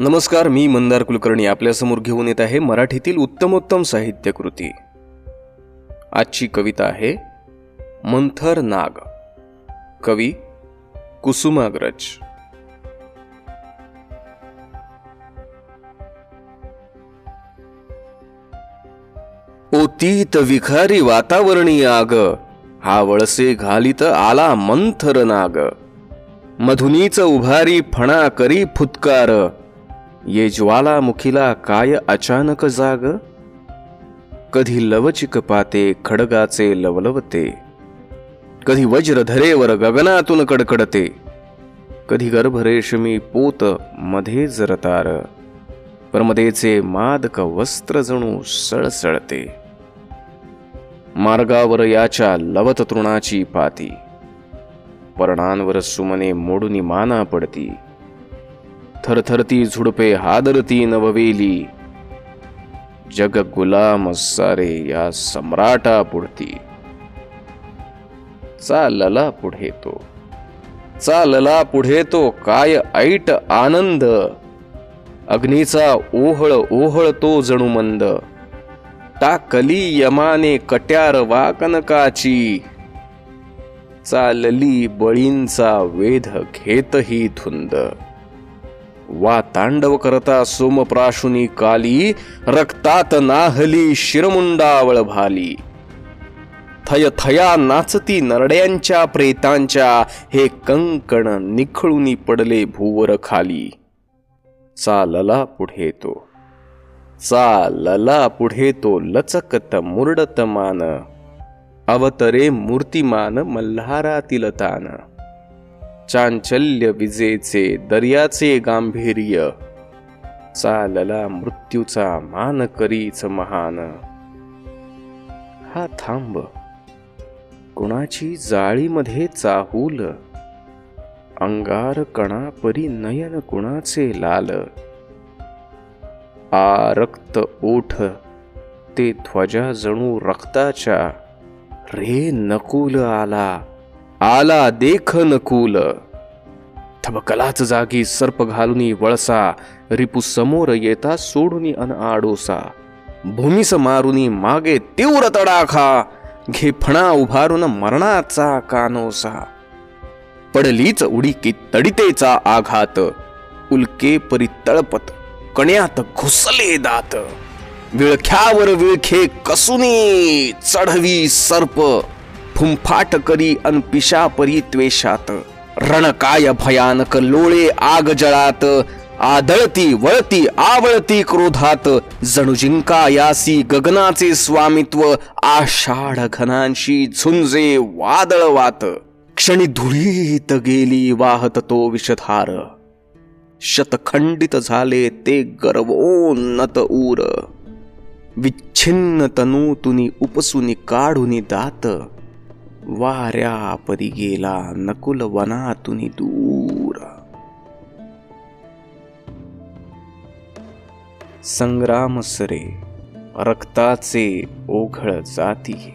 नमस्कार मी मंदार कुलकर्णी आपल्यासमोर घेऊन येत आहे मराठीतील उत्तमोत्तम साहित्य कृती आजची कविता आहे मंथर नाग. कवी कुसुमाग्रज. ओतीत विखारी वातावरणी आग हा वळसे घालीत आला मंथर नाग. मधुनीच उभारी फणा करी फुतकार ये ज्वालामुखीला काय अचानक जाग? कधी लवचिक पाते खडगाचे लवलवते. कधी वज्रधरेवर गगनातून कडकडते. कधी गर्भरेशमी पोत मध्ये जरतार. परमदेचे मादक वस्त्र जणू सळसळते. मार्गावर याच्या लवत तृणाची पाती. पर्णांवर सुमने मोडूनी माना पडती. थरथरती झुडपे हादरती नववेली. जग गुलाम सारे या सम्राटा पुढती. चालला पुढे तो. चालला पुढे तो काय ऐट आनंद. अग्नीचा ओहळ ओहळ तो जणू मंद. टाकली यमाने कट्यार वाकनकाची चालली बळींचा वेध घेतही धुंद. वा तांडव करता सोमप्राशुनी काली रक्तात नाहली शिरमुंडावळ भाली. थय थया नाचती नरड्यांच्या प्रेतांच्या हे कंकण निखळूनी पडले भूवर खाली. चालला पुढे तो. चालला पुढे तो लचकत मुरडत मान. अवतरे मूर्तिमान मल्हारातील तान. चांचल्य विजेचे दर्याचे गांभीर्य. चालला मृत्यूचा मान करीच महान. हा थांब. कुणाची जाळीमध्ये चाहूल? अंगार कणा परी नयन कुणाचे लाल? आ रक्त ओठ ते ध्वजा जणू रक्ताच्या. रे नकुल आला. आला देख नकुल थबकलाच जागी सर्प घालुनी वळसा रिपू समोर येता सोडूनी अन आडोसा. भूमीस मारुनी मागे तीव्र तडाखा घे फणा उभारून मरणाचा कानोसा. पडलीच उडी की तडितेचा आघात उल्के परी तळपत कण्यात घुसले दात. विळख्यावर विळखे कसुनी चढवी सर्प फुंफाट करी अन पिशा परी त्वेषात. रणकाय भयानक लोळे आग जळात. आदळती वळती आवळती क्रोधात. जणू जिंका यासी गगनाचे स्वामित्व. आषाढ घनांशी झुंजे वादळवात. क्षणी धुळीत गेली वाहत तो विषधार. शतखंडित झाले ते गर्वोन्नत ऊर. विच्छिन्न तनूतुनी उपसुनी काढून दात. वाऱ्या परी गेला नकुल वनातून दूर. संग्राम सरे रक्ताचे ओघळ जाती.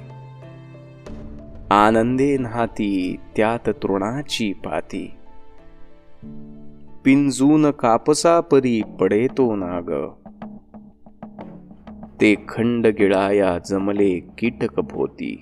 आनंदे नाती त्यात तृणाची पाती. पिंजून कापसा परी पडे तो नाग. ते खंड गिळाया जमले कीटक भोती.